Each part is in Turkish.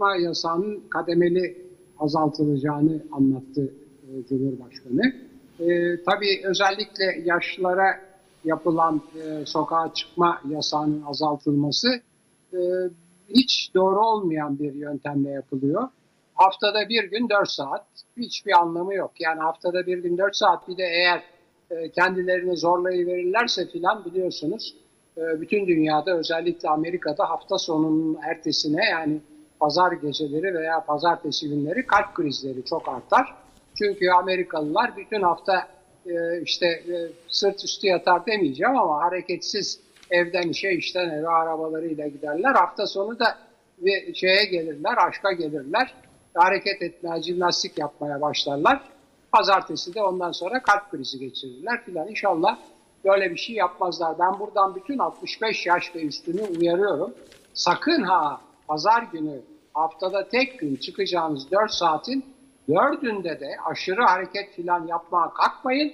çıkma yasağının kademeli azaltılacağını anlattı e, Cumhurbaşkanı. E, tabii özellikle yaşlılara yapılan e, sokağa çıkma yasağının azaltılması e, hiç doğru olmayan bir yöntemle yapılıyor. Haftada bir gün 4 saat hiçbir anlamı yok. Yani haftada bir gün 4 saat bir de eğer e, kendilerini zorlayıverirlerse filan biliyorsunuz e, bütün dünyada özellikle Amerika'da hafta sonunun ertesine yani pazar geceleri veya pazartesi günleri kalp krizleri çok artar. Çünkü Amerikalılar bütün hafta e, işte e, sırt üstü yatar demeyeceğim ama hareketsiz evden işe işten eve arabalarıyla giderler. Hafta sonu da ve şeye gelirler, aşka gelirler. Hareket etmeye, jimnastik yapmaya başlarlar. Pazartesi de ondan sonra kalp krizi geçirirler filan. İnşallah böyle bir şey yapmazlar. Ben buradan bütün 65 yaş ve üstünü uyarıyorum. Sakın ha pazar günü haftada tek gün çıkacağınız 4 saatin dördünde de aşırı hareket filan yapmaya kalkmayın.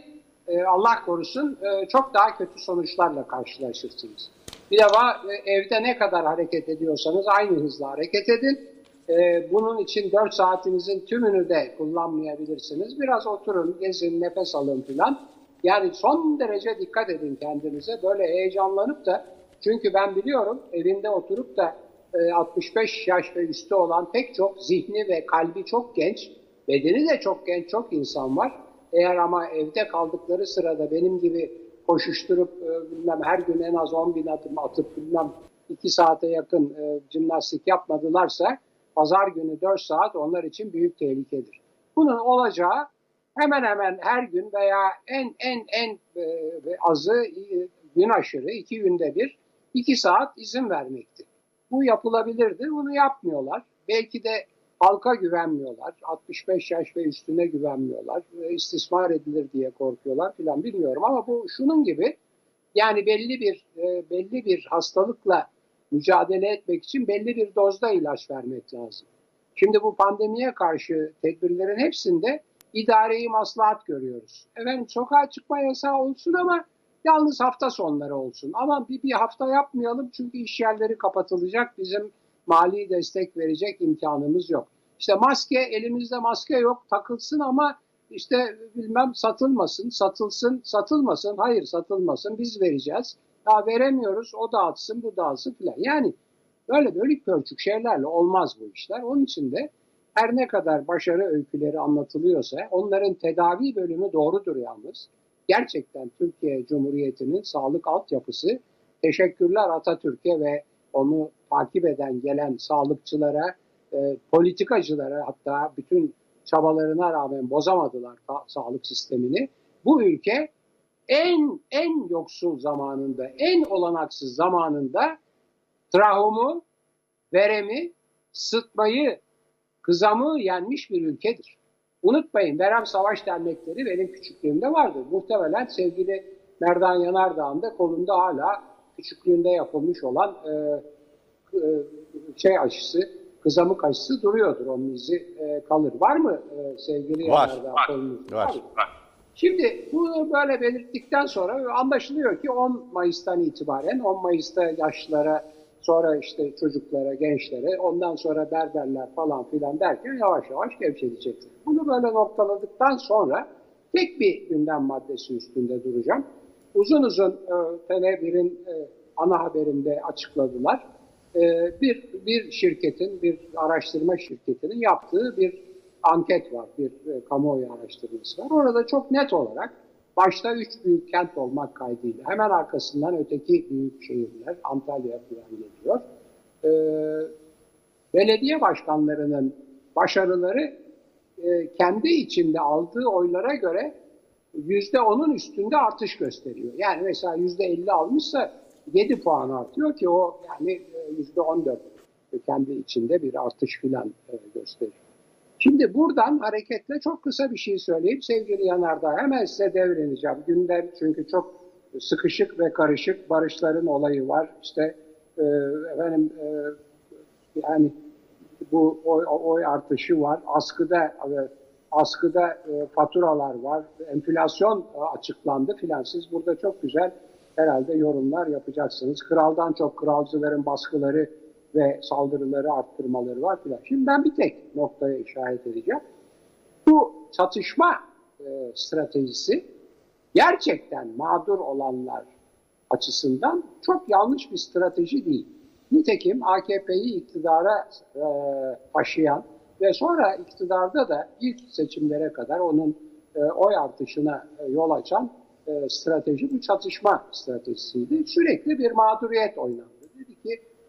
Ee, Allah korusun e, çok daha kötü sonuçlarla karşılaşırsınız. Bir defa e, evde ne kadar hareket ediyorsanız aynı hızla hareket edin. E, bunun için 4 saatinizin tümünü de kullanmayabilirsiniz. Biraz oturun, gezin, nefes alın filan. Yani son derece dikkat edin kendinize. Böyle heyecanlanıp da çünkü ben biliyorum evinde oturup da 65 yaş ve üstü olan pek çok zihni ve kalbi çok genç, bedeni de çok genç çok insan var. Eğer ama evde kaldıkları sırada benim gibi koşuşturup e, bilmem her gün en az 10 bin adım atıp bilmem 2 saate yakın e, jimnastik yapmadılarsa pazar günü 4 saat onlar için büyük tehlikedir. Bunun olacağı hemen hemen her gün veya en en en e, azı e, gün aşırı iki günde bir iki saat izin vermekti. Bu yapılabilirdi. Bunu yapmıyorlar. Belki de halka güvenmiyorlar. 65 yaş ve üstüne güvenmiyorlar. İstismar edilir diye korkuyorlar filan bilmiyorum ama bu şunun gibi yani belli bir e, belli bir hastalıkla mücadele etmek için belli bir dozda ilaç vermek lazım. Şimdi bu pandemiye karşı tedbirlerin hepsinde idareyi maslahat görüyoruz. Efendim sokağa çıkma yasağı olsun ama yalnız hafta sonları olsun. Ama bir, bir hafta yapmayalım çünkü iş yerleri kapatılacak. Bizim mali destek verecek imkanımız yok. İşte maske elimizde maske yok takılsın ama işte bilmem satılmasın, satılsın, satılmasın. Hayır satılmasın biz vereceğiz. Ya veremiyoruz o dağıtsın bu dağıtsın filan. Yani böyle böyle pörçük şeylerle olmaz bu işler. Onun için de her ne kadar başarı öyküleri anlatılıyorsa onların tedavi bölümü doğrudur yalnız. Gerçekten Türkiye Cumhuriyeti'nin sağlık altyapısı teşekkürler Atatürk'e ve onu takip eden gelen sağlıkçılara, e, politikacılara hatta bütün çabalarına rağmen bozamadılar sağlık sistemini. Bu ülke en en yoksul zamanında, en olanaksız zamanında trahumu, veremi, sıtmayı, kızamı yenmiş bir ülkedir. Unutmayın Verem Savaş Dernekleri benim küçüklüğümde vardı. Muhtemelen sevgili Merdan Yanardağ'ın da kolunda hala küçüklüğünde yapılmış olan e, e, şey aşısı, kızamık aşısı duruyordur. Onun izi e, kalır. Var mı e, sevgili var, Yanardağ var, kolunuzda? Var. var. Şimdi bunu böyle belirttikten sonra anlaşılıyor ki 10 Mayıs'tan itibaren 10 Mayıs'ta yaşlılara sonra işte çocuklara, gençlere, ondan sonra berberler falan filan derken yavaş yavaş gevşetecekler. Bunu böyle noktaladıktan sonra tek bir gündem maddesi üstünde duracağım. Uzun uzun e, TN1'in e, ana haberinde açıkladılar. E, bir, bir şirketin, bir araştırma şirketinin yaptığı bir anket var, bir e, kamuoyu araştırması var. Orada çok net olarak başta üç büyük kent olmak kaydıyla hemen arkasından öteki büyük şehirler Antalya falan geliyor. Ee, belediye başkanlarının başarıları e, kendi içinde aldığı oylara göre yüzde onun üstünde artış gösteriyor. Yani mesela yüzde elli almışsa yedi puan artıyor ki o yani e, yüzde on dört kendi içinde bir artış filan e, gösteriyor. Şimdi buradan hareketle çok kısa bir şey söyleyip sevgili Yanardağ hemen size devreneceğim. Gündem çünkü çok sıkışık ve karışık barışların olayı var. İşte e, efendim e, yani bu oy, oy artışı var. Askıda e, askıda e, faturalar var. Enflasyon e, açıklandı filan. Siz burada çok güzel herhalde yorumlar yapacaksınız. Kraldan çok kralcıların baskıları ve saldırıları arttırmaları var filan. Şimdi ben bir tek noktaya işaret edeceğim. Bu çatışma e, stratejisi gerçekten mağdur olanlar açısından çok yanlış bir strateji değil. Nitekim AKP'yi iktidara e, taşıyan ve sonra iktidarda da ilk seçimlere kadar onun e, oy artışına e, yol açan e, strateji bu çatışma stratejisiydi. Sürekli bir mağduriyet oynandı.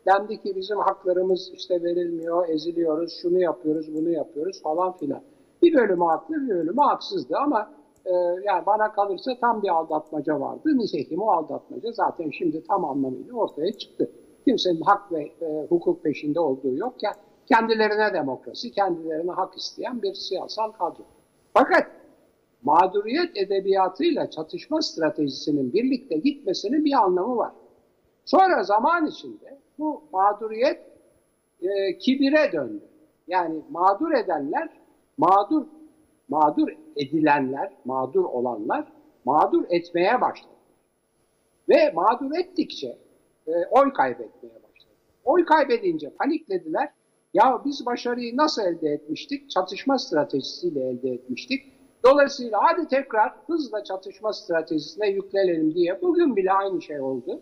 Dendi ki bizim haklarımız işte verilmiyor, eziliyoruz, şunu yapıyoruz, bunu yapıyoruz falan filan. Bir bölümü haklı, bir bölümü haksızdı ama e, yani bana kalırsa tam bir aldatmaca vardı. Nitekim o aldatmaca zaten şimdi tam anlamıyla ortaya çıktı. Kimsenin hak ve e, hukuk peşinde olduğu yok. Ya, kendilerine demokrasi, kendilerine hak isteyen bir siyasal kadro. Fakat mağduriyet edebiyatıyla çatışma stratejisinin birlikte gitmesinin bir anlamı var. Sonra zaman içinde bu mağduriyet e, kibire döndü. Yani mağdur edenler, mağdur mağdur edilenler, mağdur olanlar mağdur etmeye başladı. Ve mağdur ettikçe e, oy kaybetmeye başladı. Oy kaybedince paniklediler. Ya biz başarıyı nasıl elde etmiştik? Çatışma stratejisiyle elde etmiştik. Dolayısıyla hadi tekrar hızla çatışma stratejisine yüklenelim diye bugün bile aynı şey oldu.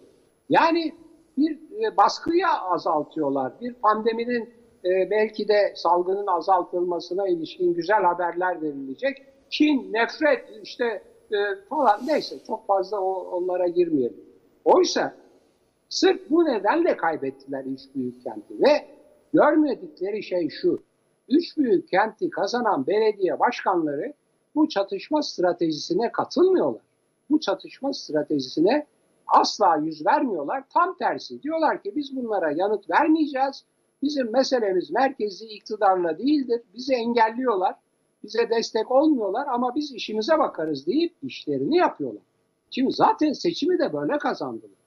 Yani bir e, baskıyı azaltıyorlar. Bir pandeminin e, belki de salgının azaltılmasına ilişkin güzel haberler verilecek. Kin, nefret işte e, falan neyse çok fazla onlara girmeyelim. Oysa sırf bu nedenle kaybettiler üç büyük kenti ve görmedikleri şey şu. Üç büyük kenti kazanan belediye başkanları bu çatışma stratejisine katılmıyorlar. Bu çatışma stratejisine asla yüz vermiyorlar. Tam tersi diyorlar ki biz bunlara yanıt vermeyeceğiz. Bizim meselemiz merkezi iktidarla değildir. Bizi engelliyorlar. Bize destek olmuyorlar ama biz işimize bakarız deyip işlerini yapıyorlar. Şimdi zaten seçimi de böyle kazandılar.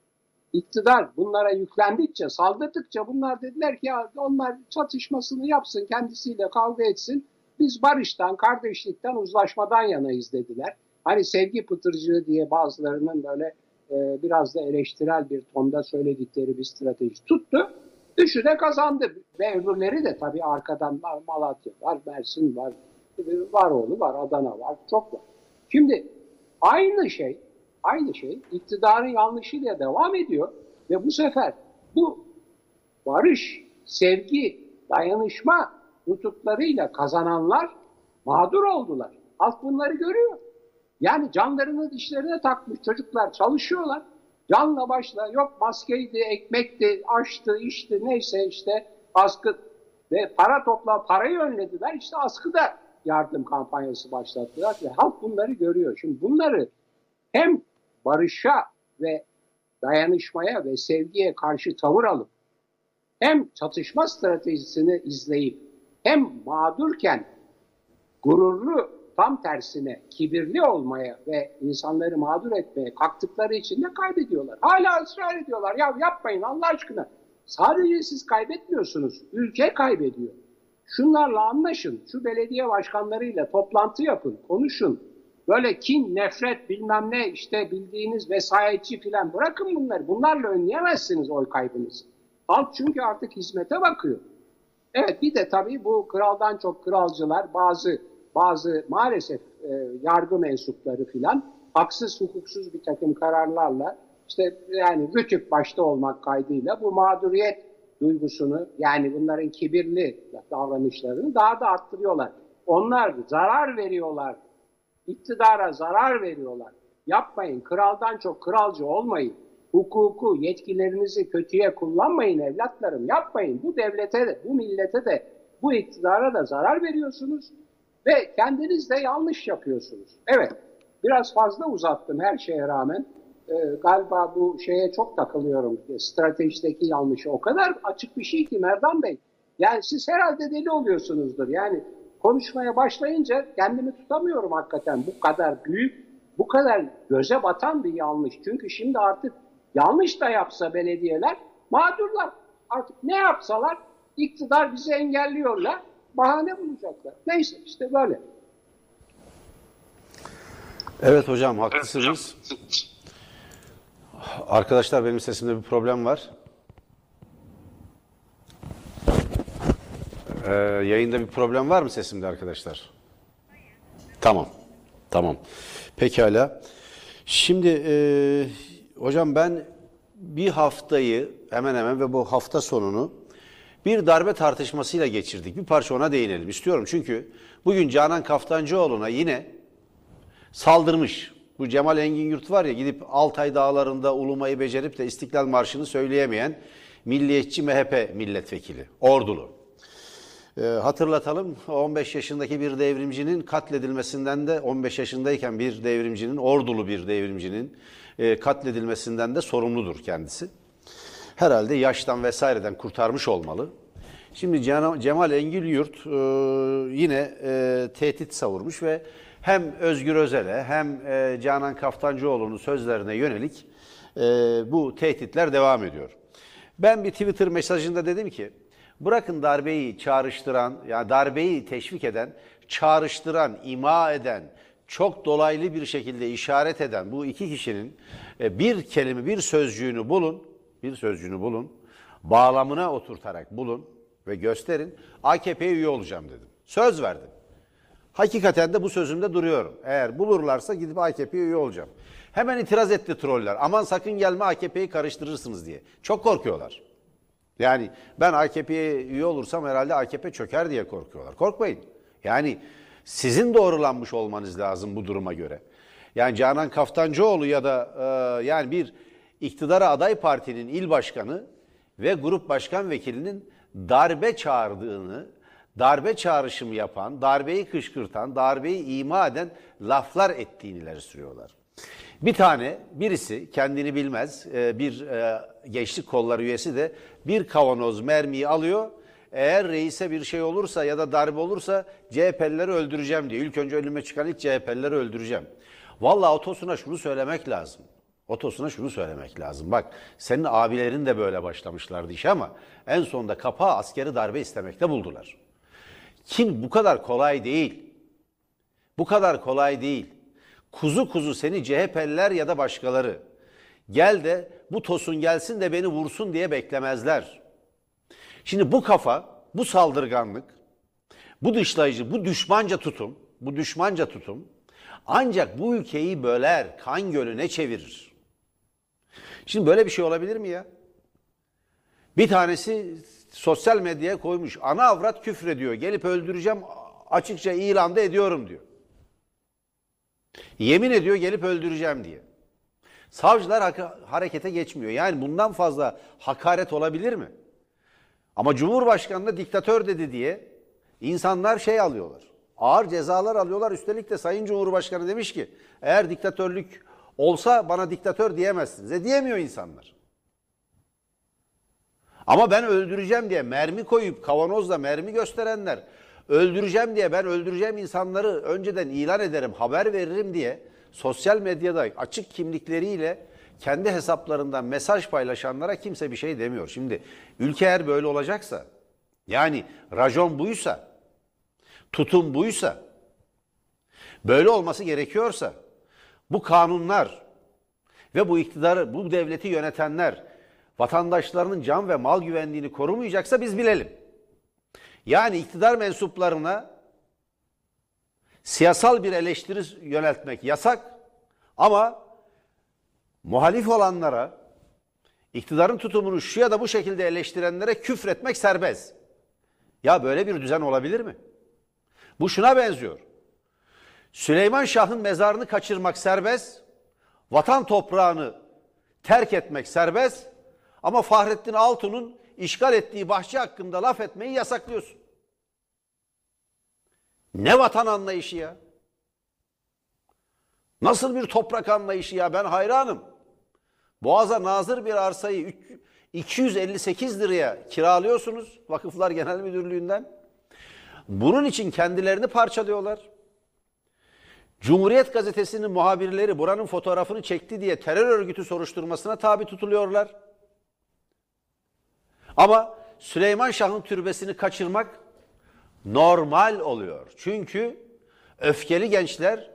İktidar bunlara yüklendikçe, saldırdıkça bunlar dediler ki ya onlar çatışmasını yapsın, kendisiyle kavga etsin. Biz barıştan, kardeşlikten, uzlaşmadan yanayız dediler. Hani sevgi pıtırcığı diye bazılarının böyle e, biraz da eleştirel bir tonda söyledikleri bir strateji tuttu. Üçü de kazandı. Ve öbürleri de tabii arkadan var. Malatya var, Mersin var, Varoğlu var, Adana var, çok var. Şimdi aynı şey, aynı şey iktidarın yanlışıyla devam ediyor ve bu sefer bu barış, sevgi, dayanışma nutuklarıyla kazananlar mağdur oldular. Halk bunları görüyor. Yani canlarını dişlerine takmış çocuklar çalışıyorlar. Canla başla yok maskeydi, ekmekti, açtı, içti neyse işte askı ve para topla parayı önlediler. İşte askıda yardım kampanyası başlattılar ve halk bunları görüyor. Şimdi bunları hem barışa ve dayanışmaya ve sevgiye karşı tavır alıp hem çatışma stratejisini izleyip hem mağdurken gururlu tam tersine kibirli olmaya ve insanları mağdur etmeye kalktıkları için de kaybediyorlar. Hala ısrar ediyorlar. Ya yapmayın Allah aşkına. Sadece siz kaybetmiyorsunuz. Ülke kaybediyor. Şunlarla anlaşın. Şu belediye başkanlarıyla toplantı yapın. Konuşun. Böyle kin, nefret bilmem ne işte bildiğiniz vesayetçi filan bırakın bunları. Bunlarla önleyemezsiniz oy kaybınızı. Halk çünkü artık hizmete bakıyor. Evet bir de tabii bu kraldan çok kralcılar bazı bazı maalesef e, yargı mensupları filan haksız hukuksuz bir takım kararlarla işte yani Rütük başta olmak kaydıyla bu mağduriyet duygusunu yani bunların kibirli davranışlarını daha da arttırıyorlar. Onlar zarar veriyorlar. İktidara zarar veriyorlar. Yapmayın. Kraldan çok kralcı olmayın. Hukuku, yetkilerinizi kötüye kullanmayın evlatlarım. Yapmayın. Bu devlete de, bu millete de, bu iktidara da zarar veriyorsunuz. Ve kendiniz de yanlış yapıyorsunuz. Evet, biraz fazla uzattım her şeye rağmen. Ee, galiba bu şeye çok takılıyorum. Stratejideki yanlışı o kadar açık bir şey ki Merdan Bey. Yani siz herhalde deli oluyorsunuzdur. Yani konuşmaya başlayınca kendimi tutamıyorum hakikaten. Bu kadar büyük, bu kadar göze batan bir yanlış. Çünkü şimdi artık yanlış da yapsa belediyeler mağdurlar. Artık ne yapsalar iktidar bizi engelliyorlar bahane bulacaklar. Neyse işte böyle. Evet hocam haklısınız. Arkadaşlar benim sesimde bir problem var. Ee, yayında bir problem var mı sesimde arkadaşlar? Tamam. Tamam. Pekala. Şimdi e, hocam ben bir haftayı hemen hemen ve bu hafta sonunu bir darbe tartışmasıyla geçirdik. Bir parça ona değinelim istiyorum. Çünkü bugün Canan Kaftancıoğlu'na yine saldırmış. Bu Cemal Engin Yurt var ya gidip Altay dağlarında ulumayı becerip de İstiklal Marşı'nı söyleyemeyen milliyetçi MHP milletvekili, ordulu. Ee, hatırlatalım 15 yaşındaki bir devrimcinin katledilmesinden de 15 yaşındayken bir devrimcinin, ordulu bir devrimcinin e, katledilmesinden de sorumludur kendisi. Herhalde yaştan vesaireden kurtarmış olmalı. Şimdi Cemal Engin Yurt e, yine e, tehdit savurmuş ve hem Özgür Özel'e hem e, Canan Kaftancıoğlu'nun sözlerine yönelik e, bu tehditler devam ediyor. Ben bir Twitter mesajında dedim ki bırakın darbeyi çağrıştıran, yani darbeyi teşvik eden, çağrıştıran, ima eden, çok dolaylı bir şekilde işaret eden bu iki kişinin e, bir kelime, bir sözcüğünü bulun, bir sözcüğünü bulun, bağlamına oturtarak bulun ve gösterin. AKP'ye üye olacağım dedim. Söz verdim. Hakikaten de bu sözümde duruyorum. Eğer bulurlarsa gidip AKP'ye üye olacağım. Hemen itiraz etti troller. Aman sakın gelme AKP'yi karıştırırsınız diye. Çok korkuyorlar. Yani ben AKP'ye üye olursam herhalde AKP çöker diye korkuyorlar. Korkmayın. Yani sizin doğrulanmış olmanız lazım bu duruma göre. Yani Canan Kaftancıoğlu ya da e, yani bir iktidara aday partinin il başkanı ve grup başkan vekilinin darbe çağırdığını, darbe çağrışımı yapan, darbeyi kışkırtan, darbeyi ima eden laflar ettiğini ileri sürüyorlar. Bir tane birisi kendini bilmez e, bir e, gençlik kolları üyesi de bir kavanoz mermiyi alıyor. Eğer reise bir şey olursa ya da darbe olursa CHP'lileri öldüreceğim diye. İlk önce önüme çıkan ilk CHP'lileri öldüreceğim. Vallahi otosuna şunu söylemek lazım. Otosuna şunu söylemek lazım. Bak senin abilerin de böyle başlamışlardı işe ama en sonunda kapağı askeri darbe istemekte buldular. Kim bu kadar kolay değil. Bu kadar kolay değil. Kuzu kuzu seni CHP'liler ya da başkaları gel de bu tosun gelsin de beni vursun diye beklemezler. Şimdi bu kafa, bu saldırganlık, bu dışlayıcı, bu düşmanca tutum, bu düşmanca tutum ancak bu ülkeyi böler, kan gölüne çevirir. Şimdi böyle bir şey olabilir mi ya? Bir tanesi sosyal medyaya koymuş. Ana avrat küfrediyor. Gelip öldüreceğim açıkça ilanda ediyorum diyor. Yemin ediyor gelip öldüreceğim diye. Savcılar harekete geçmiyor. Yani bundan fazla hakaret olabilir mi? Ama Cumhurbaşkanı diktatör dedi diye insanlar şey alıyorlar. Ağır cezalar alıyorlar. Üstelik de Sayın Cumhurbaşkanı demiş ki eğer diktatörlük olsa bana diktatör diyemezsiniz. E diyemiyor insanlar. Ama ben öldüreceğim diye mermi koyup kavanozla mermi gösterenler, öldüreceğim diye ben öldüreceğim insanları önceden ilan ederim, haber veririm diye sosyal medyada açık kimlikleriyle kendi hesaplarından mesaj paylaşanlara kimse bir şey demiyor. Şimdi ülke eğer böyle olacaksa, yani rajon buysa, tutum buysa, böyle olması gerekiyorsa, bu kanunlar ve bu iktidarı, bu devleti yönetenler vatandaşlarının can ve mal güvenliğini korumayacaksa biz bilelim. Yani iktidar mensuplarına siyasal bir eleştiri yöneltmek yasak ama muhalif olanlara iktidarın tutumunu şu ya da bu şekilde eleştirenlere küfretmek serbest. Ya böyle bir düzen olabilir mi? Bu şuna benziyor. Süleyman Şah'ın mezarını kaçırmak serbest, vatan toprağını terk etmek serbest ama Fahrettin Altun'un işgal ettiği bahçe hakkında laf etmeyi yasaklıyorsun. Ne vatan anlayışı ya? Nasıl bir toprak anlayışı ya? Ben hayranım. Boğaz'a nazır bir arsayı 258 liraya kiralıyorsunuz Vakıflar Genel Müdürlüğü'nden. Bunun için kendilerini parçalıyorlar. Cumhuriyet Gazetesi'nin muhabirleri buranın fotoğrafını çekti diye terör örgütü soruşturmasına tabi tutuluyorlar. Ama Süleyman Şah'ın türbesini kaçırmak normal oluyor. Çünkü öfkeli gençler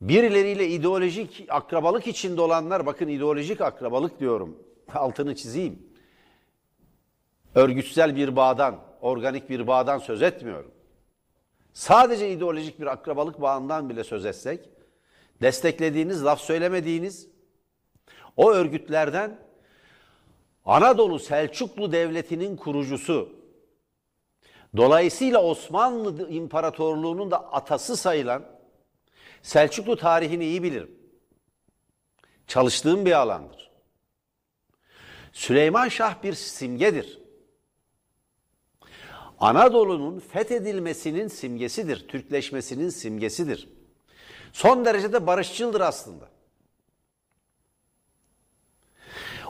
birileriyle ideolojik akrabalık içinde olanlar bakın ideolojik akrabalık diyorum altını çizeyim. örgütsel bir bağdan, organik bir bağdan söz etmiyorum. Sadece ideolojik bir akrabalık bağından bile söz etsek, desteklediğiniz, laf söylemediğiniz o örgütlerden Anadolu Selçuklu Devleti'nin kurucusu, dolayısıyla Osmanlı İmparatorluğu'nun da atası sayılan Selçuklu tarihini iyi bilirim. Çalıştığım bir alandır. Süleyman Şah bir simgedir. Anadolu'nun fethedilmesinin simgesidir, Türkleşmesinin simgesidir. Son derece de barışçıldır aslında.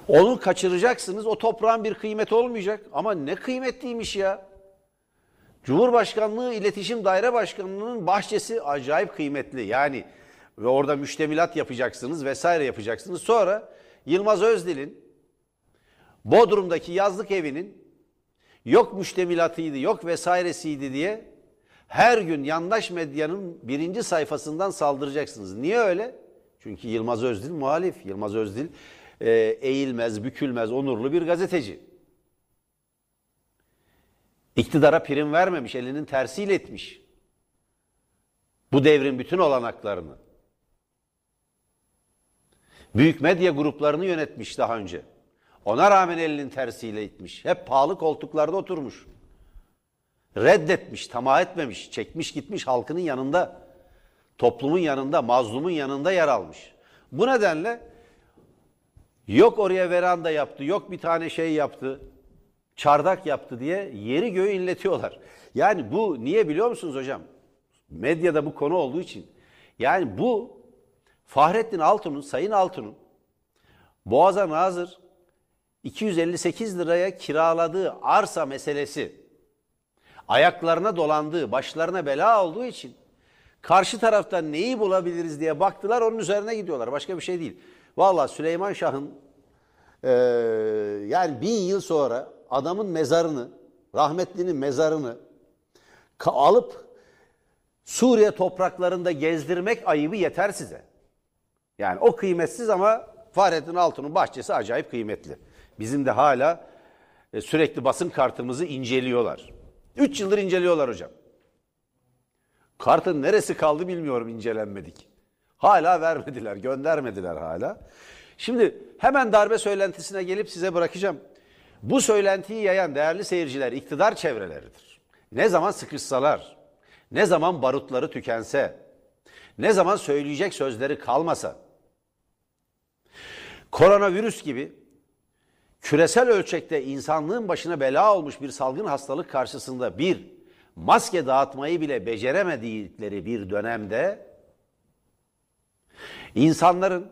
Onu kaçıracaksınız, o toprağın bir kıymeti olmayacak. Ama ne kıymetliymiş ya. Cumhurbaşkanlığı İletişim Daire Başkanlığı'nın bahçesi acayip kıymetli. Yani ve orada müştemilat yapacaksınız vesaire yapacaksınız. Sonra Yılmaz Özdil'in Bodrum'daki yazlık evinin yok müştemilatıydı, yok vesairesiydi diye her gün yandaş medyanın birinci sayfasından saldıracaksınız. Niye öyle? Çünkü Yılmaz Özdil muhalif. Yılmaz Özdil e, eğilmez, bükülmez, onurlu bir gazeteci. İktidara prim vermemiş, elinin tersiyle etmiş. Bu devrin bütün olanaklarını. Büyük medya gruplarını yönetmiş daha önce. Ona rağmen elinin tersiyle itmiş. Hep pahalı koltuklarda oturmuş. Reddetmiş, tamah etmemiş, çekmiş gitmiş halkının yanında. Toplumun yanında, mazlumun yanında yer almış. Bu nedenle yok oraya veranda yaptı, yok bir tane şey yaptı, çardak yaptı diye yeri göğü inletiyorlar. Yani bu niye biliyor musunuz hocam? Medyada bu konu olduğu için. Yani bu Fahrettin Altun'un, Sayın Altun'un Boğaz'a nazır 258 liraya kiraladığı arsa meselesi ayaklarına dolandığı, başlarına bela olduğu için karşı taraftan neyi bulabiliriz diye baktılar onun üzerine gidiyorlar. Başka bir şey değil. Valla Süleyman Şah'ın e, yani bin yıl sonra adamın mezarını, rahmetlinin mezarını alıp Suriye topraklarında gezdirmek ayıbı yeter size. Yani o kıymetsiz ama Fahrettin Altun'un bahçesi acayip kıymetli. Bizim de hala e, sürekli basın kartımızı inceliyorlar. Üç yıldır inceliyorlar hocam. Kartın neresi kaldı bilmiyorum incelenmedik. Hala vermediler, göndermediler hala. Şimdi hemen darbe söylentisine gelip size bırakacağım. Bu söylentiyi yayan değerli seyirciler iktidar çevreleridir. Ne zaman sıkışsalar, ne zaman barutları tükense, ne zaman söyleyecek sözleri kalmasa, koronavirüs gibi küresel ölçekte insanlığın başına bela olmuş bir salgın hastalık karşısında bir maske dağıtmayı bile beceremedikleri bir dönemde insanların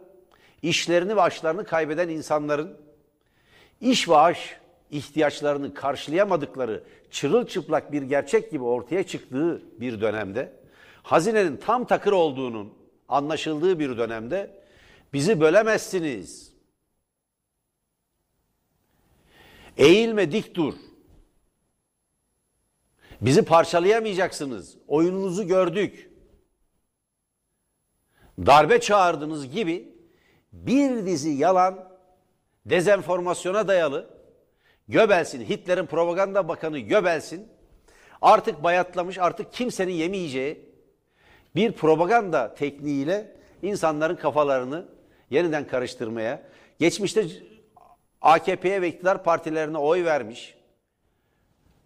işlerini ve aşlarını kaybeden insanların iş ve aş ihtiyaçlarını karşılayamadıkları çırılçıplak bir gerçek gibi ortaya çıktığı bir dönemde hazinenin tam takır olduğunun anlaşıldığı bir dönemde bizi bölemezsiniz Eğilme dik dur. Bizi parçalayamayacaksınız. Oyununuzu gördük. Darbe çağırdınız gibi bir dizi yalan, dezenformasyona dayalı Göbels'in, Hitler'in propaganda bakanı Göbels'in artık bayatlamış, artık kimsenin yemeyeceği bir propaganda tekniğiyle insanların kafalarını yeniden karıştırmaya, geçmişte AKP'ye ve iktidar partilerine oy vermiş,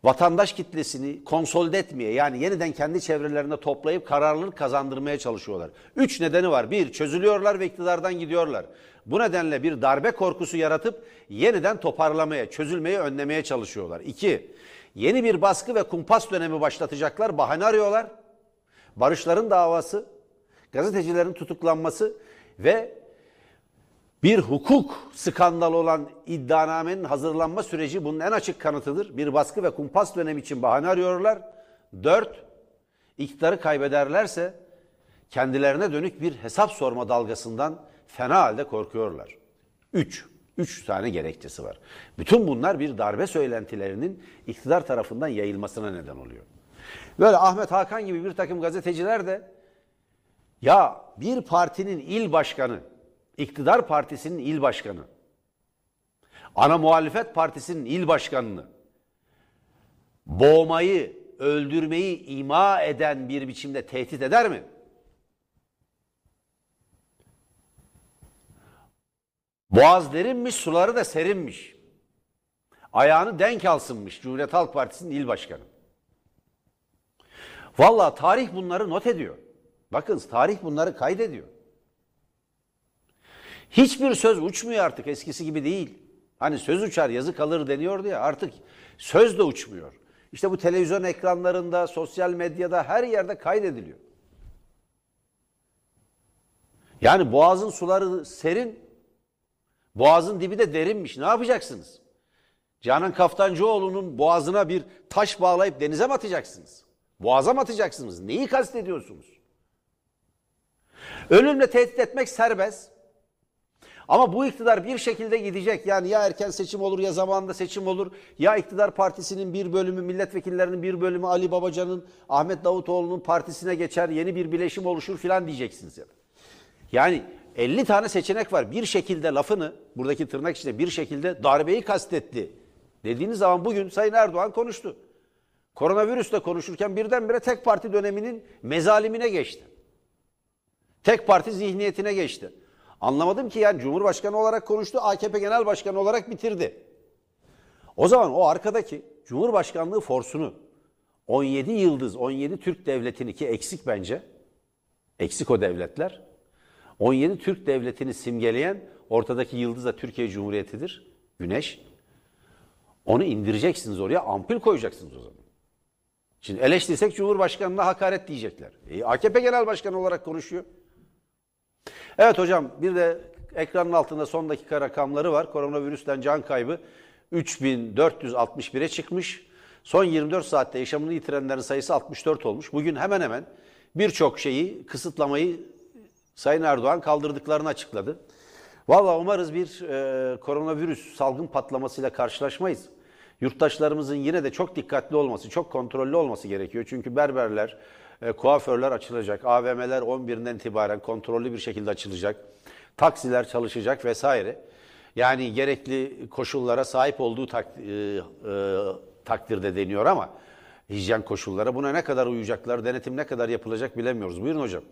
vatandaş kitlesini konsolide etmeye yani yeniden kendi çevrelerine toplayıp kararlılık kazandırmaya çalışıyorlar. Üç nedeni var. Bir, çözülüyorlar ve iktidardan gidiyorlar. Bu nedenle bir darbe korkusu yaratıp yeniden toparlamaya, çözülmeyi önlemeye çalışıyorlar. İki, yeni bir baskı ve kumpas dönemi başlatacaklar, bahane arıyorlar. Barışların davası, gazetecilerin tutuklanması ve bir hukuk skandalı olan iddianamenin hazırlanma süreci bunun en açık kanıtıdır. Bir baskı ve kumpas dönemi için bahane arıyorlar. Dört, iktidarı kaybederlerse kendilerine dönük bir hesap sorma dalgasından fena halde korkuyorlar. Üç, üç tane gerekçesi var. Bütün bunlar bir darbe söylentilerinin iktidar tarafından yayılmasına neden oluyor. Böyle Ahmet Hakan gibi bir takım gazeteciler de ya bir partinin il başkanı iktidar partisinin il başkanı, ana muhalefet partisinin il başkanını boğmayı, öldürmeyi ima eden bir biçimde tehdit eder mi? Boğaz derinmiş, suları da serinmiş. Ayağını denk alsınmış Cumhuriyet Halk Partisi'nin il başkanı. Valla tarih bunları not ediyor. Bakın tarih bunları kaydediyor. Hiçbir söz uçmuyor artık eskisi gibi değil. Hani söz uçar yazı kalır deniyordu ya artık söz de uçmuyor. İşte bu televizyon ekranlarında, sosyal medyada her yerde kaydediliyor. Yani boğazın suları serin, boğazın dibi de derinmiş. Ne yapacaksınız? Canan Kaftancıoğlu'nun boğazına bir taş bağlayıp denize mi atacaksınız? Boğaza mı atacaksınız? Neyi kastediyorsunuz? Ölümle tehdit etmek serbest. Ama bu iktidar bir şekilde gidecek. Yani ya erken seçim olur ya zamanında seçim olur. Ya iktidar partisinin bir bölümü, milletvekillerinin bir bölümü Ali Babacan'ın, Ahmet Davutoğlu'nun partisine geçer. Yeni bir bileşim oluşur filan diyeceksiniz ya. Yani 50 tane seçenek var. Bir şekilde lafını, buradaki tırnak içinde bir şekilde darbeyi kastetti. Dediğiniz zaman bugün Sayın Erdoğan konuştu. Koronavirüsle konuşurken birdenbire tek parti döneminin mezalimine geçti. Tek parti zihniyetine geçti. Anlamadım ki yani Cumhurbaşkanı olarak konuştu, AKP Genel Başkanı olarak bitirdi. O zaman o arkadaki Cumhurbaşkanlığı forsunu 17 yıldız, 17 Türk devletini ki eksik bence. Eksik o devletler. 17 Türk devletini simgeleyen ortadaki yıldız da Türkiye Cumhuriyeti'dir. Güneş. Onu indireceksiniz oraya, ampul koyacaksınız o zaman. Şimdi eleştirsek Cumhurbaşkanı'na hakaret diyecekler. E, AKP Genel Başkanı olarak konuşuyor. Evet hocam bir de ekranın altında son dakika rakamları var. Koronavirüsten can kaybı 3461'e çıkmış. Son 24 saatte yaşamını yitirenlerin sayısı 64 olmuş. Bugün hemen hemen birçok şeyi, kısıtlamayı Sayın Erdoğan kaldırdıklarını açıkladı. Valla umarız bir e, koronavirüs salgın patlamasıyla karşılaşmayız. Yurttaşlarımızın yine de çok dikkatli olması, çok kontrollü olması gerekiyor. Çünkü berberler, e, kuaförler açılacak, AVM'ler 11'inden itibaren kontrollü bir şekilde açılacak, taksiler çalışacak vesaire. Yani gerekli koşullara sahip olduğu tak, e, e, takdirde deniyor ama hijyen koşullara buna ne kadar uyacaklar, denetim ne kadar yapılacak bilemiyoruz. Buyurun hocam.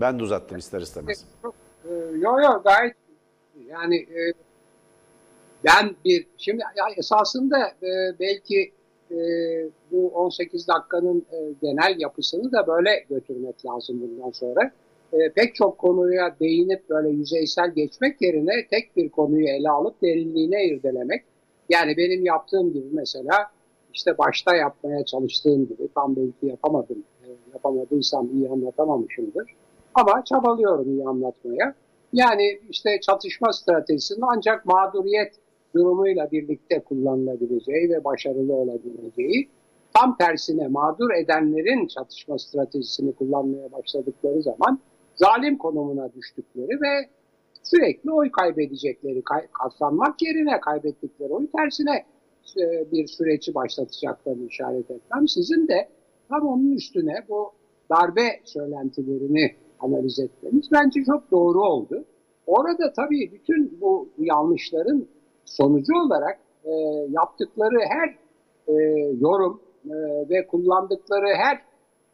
Ben de uzattım ister istemez. Yok yok gayet yani e, ben bir şimdi ya esasında e, belki e, bu 18 dakikanın e, genel yapısını da böyle götürmek lazım bundan sonra. E, pek çok konuya değinip böyle yüzeysel geçmek yerine tek bir konuyu ele alıp derinliğine irdelemek. Yani benim yaptığım gibi mesela işte başta yapmaya çalıştığım gibi tam belki yapamadım. E, yapamadıysam iyi anlatamamışımdır. Ama çabalıyorum iyi anlatmaya. Yani işte çatışma stratejisinin ancak mağduriyet durumuyla birlikte kullanılabileceği ve başarılı olabileceği, tam tersine mağdur edenlerin çatışma stratejisini kullanmaya başladıkları zaman zalim konumuna düştükleri ve sürekli oy kaybedecekleri, kay katlanmak yerine kaybettikleri oy tersine e, bir süreci başlatacaklarını işaret etmem. Sizin de tam onun üstüne bu darbe söylentilerini analiz etmemiz bence çok doğru oldu. Orada tabii bütün bu yanlışların sonucu olarak e, yaptıkları her e, yorum e, ve kullandıkları her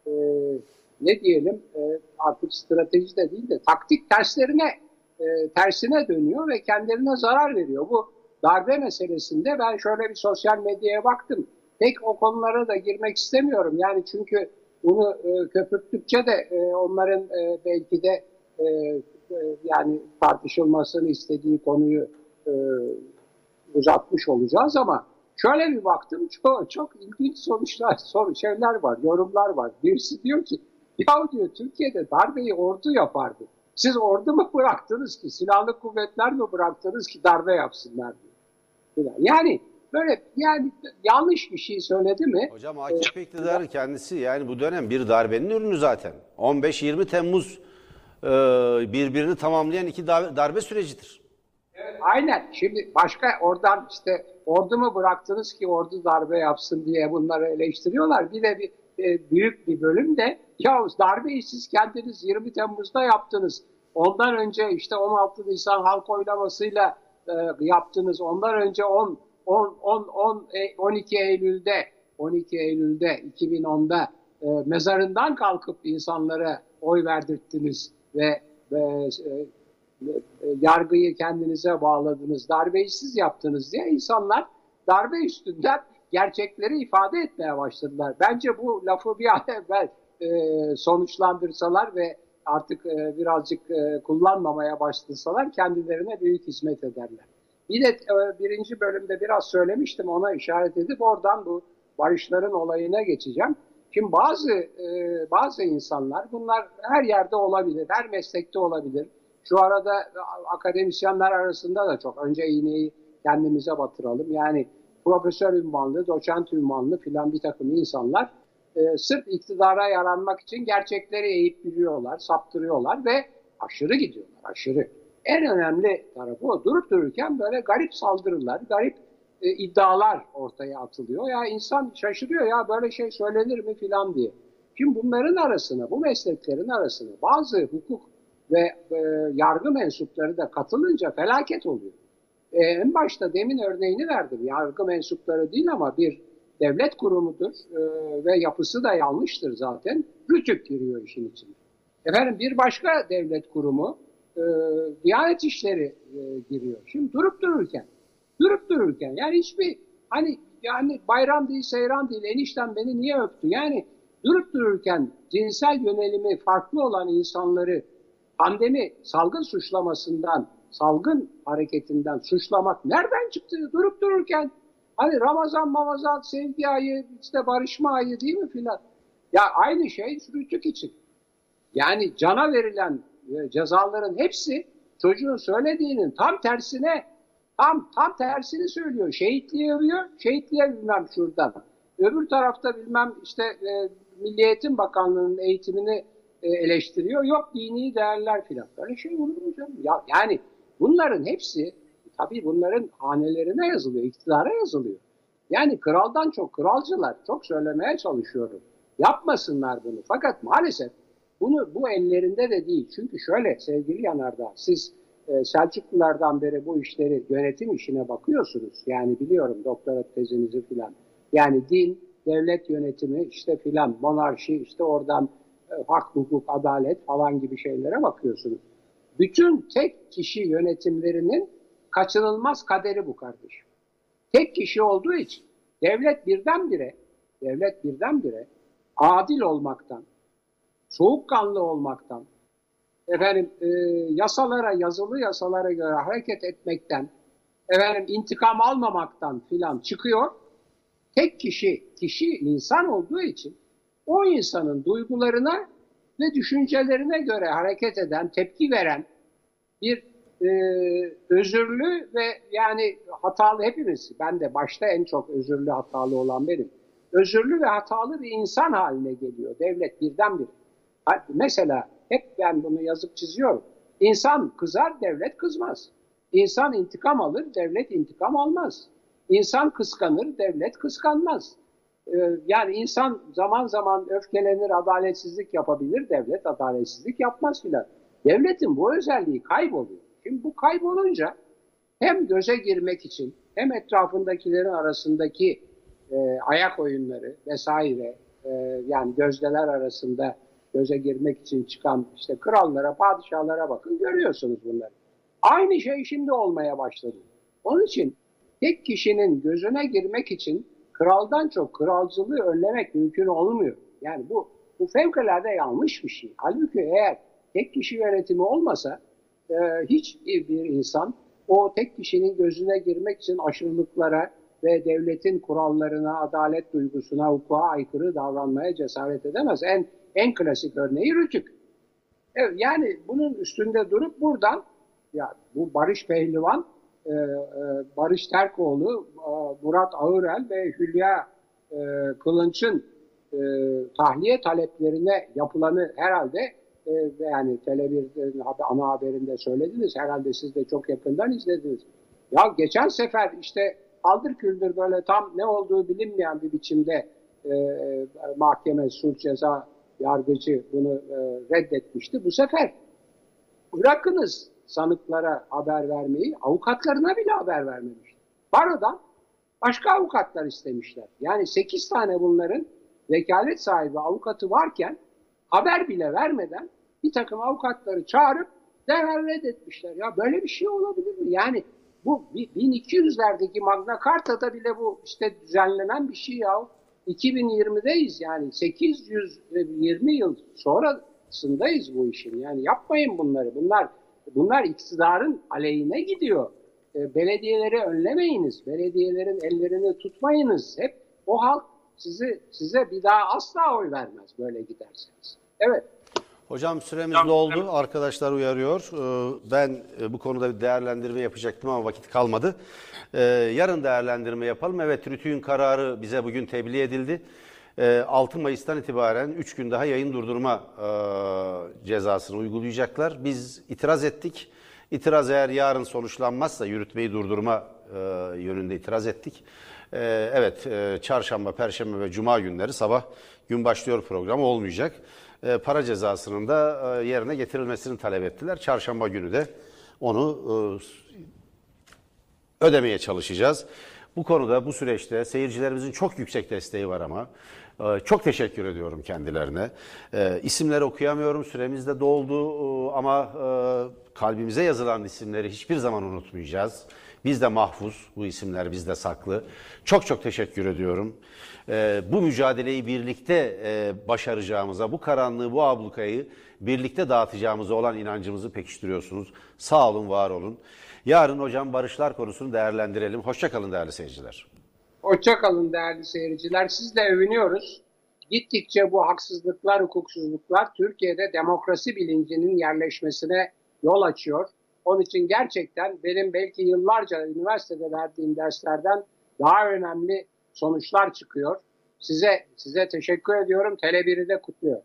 e, ne diyelim e, artık strateji de değil de taktik terslerine e, tersine dönüyor ve kendilerine zarar veriyor. Bu darbe meselesinde ben şöyle bir sosyal medyaya baktım. Pek o konulara da girmek istemiyorum. Yani çünkü bunu e, köpürttükçe de e, onların e, belki de e, e, yani tartışılmasını istediği konuyu e, uzatmış olacağız ama şöyle bir baktım çok, çok ilginç sonuçlar, soru şeyler var, yorumlar var. Birisi diyor ki ya diyor Türkiye'de darbeyi ordu yapardı. Siz ordu mu bıraktınız ki, silahlı kuvvetler mi bıraktınız ki darbe yapsınlar diyor. Yani böyle yani yanlış bir şey söyledi mi? Hocam AKP iktidarı kendisi yani bu dönem bir darbenin ürünü zaten. 15-20 Temmuz e, birbirini tamamlayan iki darbe sürecidir. Aynen. Şimdi başka oradan işte ordu mu bıraktınız ki ordu darbe yapsın diye bunları eleştiriyorlar. Bir de bir e, büyük bir bölüm de ya darbeyi siz kendiniz 20 Temmuz'da yaptınız. Ondan önce işte 16 Nisan halk oylamasıyla e, yaptınız. Ondan önce 10 10 10 10 12 Eylül'de 12 Eylül'de 2010'da e, mezarından kalkıp insanlara oy verdirttiniz ve, ve e, yargıyı kendinize bağladınız, darbeyi siz yaptınız diye insanlar darbe üstünden gerçekleri ifade etmeye başladılar. Bence bu lafı bir an evvel e, sonuçlandırsalar ve artık e, birazcık e, kullanmamaya başlasalar kendilerine büyük hizmet ederler. Bir de e, birinci bölümde biraz söylemiştim ona işaret edip oradan bu barışların olayına geçeceğim. Şimdi bazı e, bazı insanlar bunlar her yerde olabilir, her meslekte olabilir. Şu arada akademisyenler arasında da çok önce iğneyi kendimize batıralım. Yani profesör ünvanlı, doçent ünvanlı filan bir takım insanlar e, sırf iktidara yaranmak için gerçekleri eğip biliyorlar, saptırıyorlar ve aşırı gidiyorlar, aşırı. En önemli tarafı o. Durup dururken böyle garip saldırılar, garip e, iddialar ortaya atılıyor. Ya insan şaşırıyor ya böyle şey söylenir mi filan diye. Şimdi bunların arasına, bu mesleklerin arasına bazı hukuk ve e, yargı mensupları da katılınca felaket oluyor. E, en başta demin örneğini verdim. Yargı mensupları değil ama bir devlet kurumudur e, ve yapısı da yanlıştır zaten. Rütük giriyor işin içine. Efendim bir başka devlet kurumu e, Diyanet İşleri e, giriyor. Şimdi durup dururken, durup dururken yani hiçbir hani yani bayram değil, seyran değil, enişten beni niye öptü? Yani durup dururken cinsel yönelimi farklı olan insanları pandemi salgın suçlamasından, salgın hareketinden suçlamak nereden çıktı? Durup dururken hani Ramazan, Mamazan, sevgi ayı, işte barışma ayı değil mi filan? Ya aynı şey Rütük için. Yani cana verilen e, cezaların hepsi çocuğun söylediğinin tam tersine tam tam tersini söylüyor. Şehitliğe övüyor, şehitliğe bilmem şuradan. Öbür tarafta bilmem işte e, Milli Eğitim Bakanlığı'nın eğitimini eleştiriyor. Yok dini değerler filan. Böyle şey olur mu canım? Ya, yani bunların hepsi tabii bunların hanelerine yazılıyor, iktidara yazılıyor. Yani kraldan çok kralcılar çok söylemeye çalışıyorum. Yapmasınlar bunu. Fakat maalesef bunu bu ellerinde de değil. Çünkü şöyle sevgili Yanardağ siz e, Selçuklulardan beri bu işleri yönetim işine bakıyorsunuz. Yani biliyorum doktora tezinizi filan. Yani din, devlet yönetimi işte filan monarşi işte oradan e, hak, hukuk, adalet falan gibi şeylere bakıyorsunuz. Bütün tek kişi yönetimlerinin kaçınılmaz kaderi bu kardeşim. Tek kişi olduğu için devlet birdenbire devlet birdenbire adil olmaktan, soğukkanlı olmaktan, efendim e, yasalara, yazılı yasalara göre hareket etmekten, efendim intikam almamaktan filan çıkıyor. Tek kişi, kişi insan olduğu için o insanın duygularına ve düşüncelerine göre hareket eden, tepki veren bir e, özürlü ve yani hatalı hepimiz, ben de başta en çok özürlü hatalı olan benim. Özürlü ve hatalı bir insan haline geliyor devlet birdenbire. Mesela hep ben bunu yazıp çiziyorum. İnsan kızar, devlet kızmaz. İnsan intikam alır, devlet intikam almaz. İnsan kıskanır, devlet kıskanmaz. Ee, yani insan zaman zaman öfkelenir, adaletsizlik yapabilir, devlet adaletsizlik yapmaz filan. Devletin bu özelliği kayboluyor. Şimdi bu kaybolunca hem göze girmek için hem etrafındakilerin arasındaki e, ayak oyunları vesaire e, yani gözdeler arasında göze girmek için çıkan işte krallara, padişahlara bakın görüyorsunuz bunları. Aynı şey şimdi olmaya başladı. Onun için tek kişinin gözüne girmek için kraldan çok kralcılığı önlemek mümkün olmuyor. Yani bu bu fevkalade yanlış bir şey. Halbuki eğer tek kişi yönetimi olmasa e, hiç bir insan o tek kişinin gözüne girmek için aşırılıklara ve devletin kurallarına, adalet duygusuna, hukuka aykırı davranmaya cesaret edemez. En en klasik örneği Rütük. Evet, yani bunun üstünde durup buradan ya bu Barış Pehlivan, e, e, Barış Terkoğlu, e, Murat Ağırel ve Hülya Kılınç'ın tahliye taleplerine yapılanı herhalde e, yani Tele1'in ana haberinde söylediniz. Herhalde siz de çok yakından izlediniz. Ya geçen sefer işte aldır küldür böyle tam ne olduğu bilinmeyen bir biçimde mahkeme, sulh ceza yargıcı bunu reddetmişti. Bu sefer bırakınız sanıklara haber vermeyi, avukatlarına bile haber vermemişti. Barodan, başka avukatlar istemişler. Yani 8 tane bunların vekalet sahibi avukatı varken haber bile vermeden bir takım avukatları çağırıp derhal reddetmişler. Ya böyle bir şey olabilir mi? Yani bu 1200'lerdeki Magna Carta'da bile bu işte düzenlenen bir şey ya. 2020'deyiz yani 820 yıl sonrasındayız bu işin. Yani yapmayın bunları. Bunlar bunlar iktidarın aleyhine gidiyor. E, belediyeleri önlemeyiniz. Belediyelerin ellerini tutmayınız. Hep o halk sizi size bir daha asla oy vermez böyle giderseniz. Evet. Hocam süremiz doldu. Arkadaşlar uyarıyor. Ee, ben e, bu konuda bir değerlendirme yapacaktım ama vakit kalmadı. Ee, yarın değerlendirme yapalım. Evet Rütü'nün kararı bize bugün tebliğ edildi. 6 ee, Mayıs'tan itibaren 3 gün daha yayın durdurma e, cezasını uygulayacaklar. Biz itiraz ettik. İtiraz eğer yarın sonuçlanmazsa yürütmeyi durdurma e, yönünde itiraz ettik. Evet çarşamba, perşembe ve cuma günleri sabah gün başlıyor programı olmayacak. E, para cezasının da e, yerine getirilmesini talep ettiler. Çarşamba günü de onu e, ödemeye çalışacağız. Bu konuda bu süreçte seyircilerimizin çok yüksek desteği var ama çok teşekkür ediyorum kendilerine. İsimleri okuyamıyorum süremiz de doldu ama kalbimize yazılan isimleri hiçbir zaman unutmayacağız. Bizde mahfuz bu isimler bizde saklı. Çok çok teşekkür ediyorum e, bu mücadeleyi birlikte e, başaracağımıza, bu karanlığı, bu ablukayı birlikte dağıtacağımıza olan inancımızı pekiştiriyorsunuz. Sağ olun, var olun. Yarın hocam barışlar konusunu değerlendirelim. Hoşçakalın değerli seyirciler. Hoşçakalın değerli seyirciler. Sizle övünüyoruz. Gittikçe bu haksızlıklar, hukuksuzluklar Türkiye'de demokrasi bilincinin yerleşmesine yol açıyor. Onun için gerçekten benim belki yıllarca üniversitede verdiğim derslerden daha önemli sonuçlar çıkıyor. Size size teşekkür ediyorum. Tele1'i de kutluyorum.